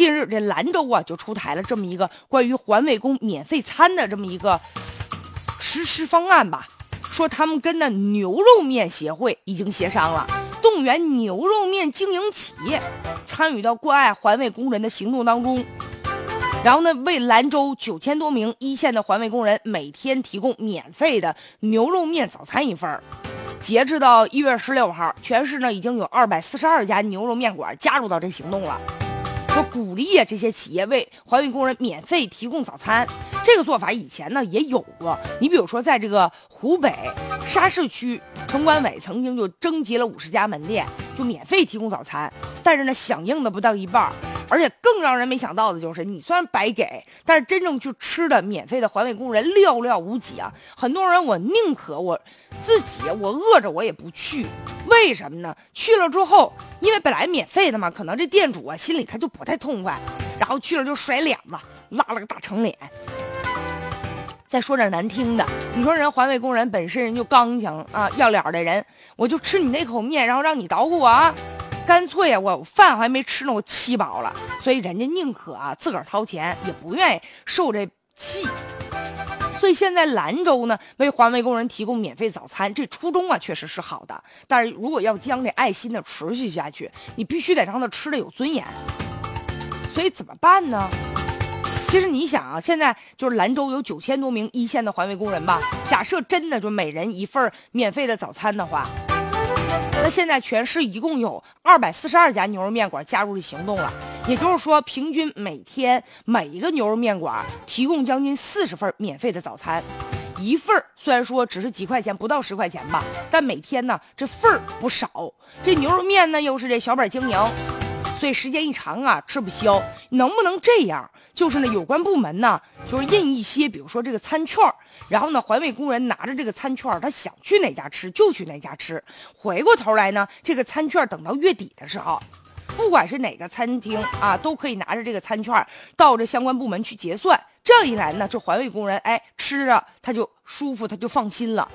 近日这兰州啊就出台了这么一个关于环卫工免费餐的这么一个实施方案吧，说他们跟那牛肉面协会已经协商了，动员牛肉面经营企业参与到关爱环卫工人的行动当中。然后呢，为兰州九千多名一线的环卫工人每天提供免费的牛肉面早餐一份儿。截至到一月十六号，全市呢已经有二百四十二家牛肉面馆加入到这行动了。说鼓励啊这些企业为环卫工人免费提供早餐，这个做法以前呢也有过。你比如说，在这个湖北沙市区，城管委曾经就征集了五十家门店，就免费提供早餐，但是呢响应的不到一半。而且更让人没想到的就是，你虽然白给，但是真正去吃的免费的环卫工人寥寥无几啊！很多人我宁可我自己我饿着我也不去，为什么呢？去了之后，因为本来免费的嘛，可能这店主啊心里他就不太痛快，然后去了就甩脸子，拉了个大长脸。再说点难听的，你说人环卫工人本身人就刚强啊，要脸的人，我就吃你那口面，然后让你捣鼓我啊！干脆啊，我饭还没吃呢，我吃饱了，所以人家宁可啊自个儿掏钱，也不愿意受这气。所以现在兰州呢为环卫工人提供免费早餐，这初衷啊确实是好的。但是如果要将这爱心的持续下去，你必须得让他吃的有尊严。所以怎么办呢？其实你想啊，现在就是兰州有九千多名一线的环卫工人吧，假设真的就每人一份免费的早餐的话。那现在全市一共有二百四十二家牛肉面馆加入这行动了，也就是说，平均每天每一个牛肉面馆提供将近四十份免费的早餐，一份虽然说只是几块钱，不到十块钱吧，但每天呢这份儿不少。这牛肉面呢又是这小本经营，所以时间一长啊吃不消。能不能这样？就是呢有关部门呢就是印一些，比如说这个餐券然后呢，环卫工人拿着这个餐券，他想去哪家吃就去哪家吃。回过头来呢，这个餐券等到月底的时候，不管是哪个餐厅啊，都可以拿着这个餐券到这相关部门去结算。这样一来呢，这环卫工人哎吃着他就舒服，他就放心了。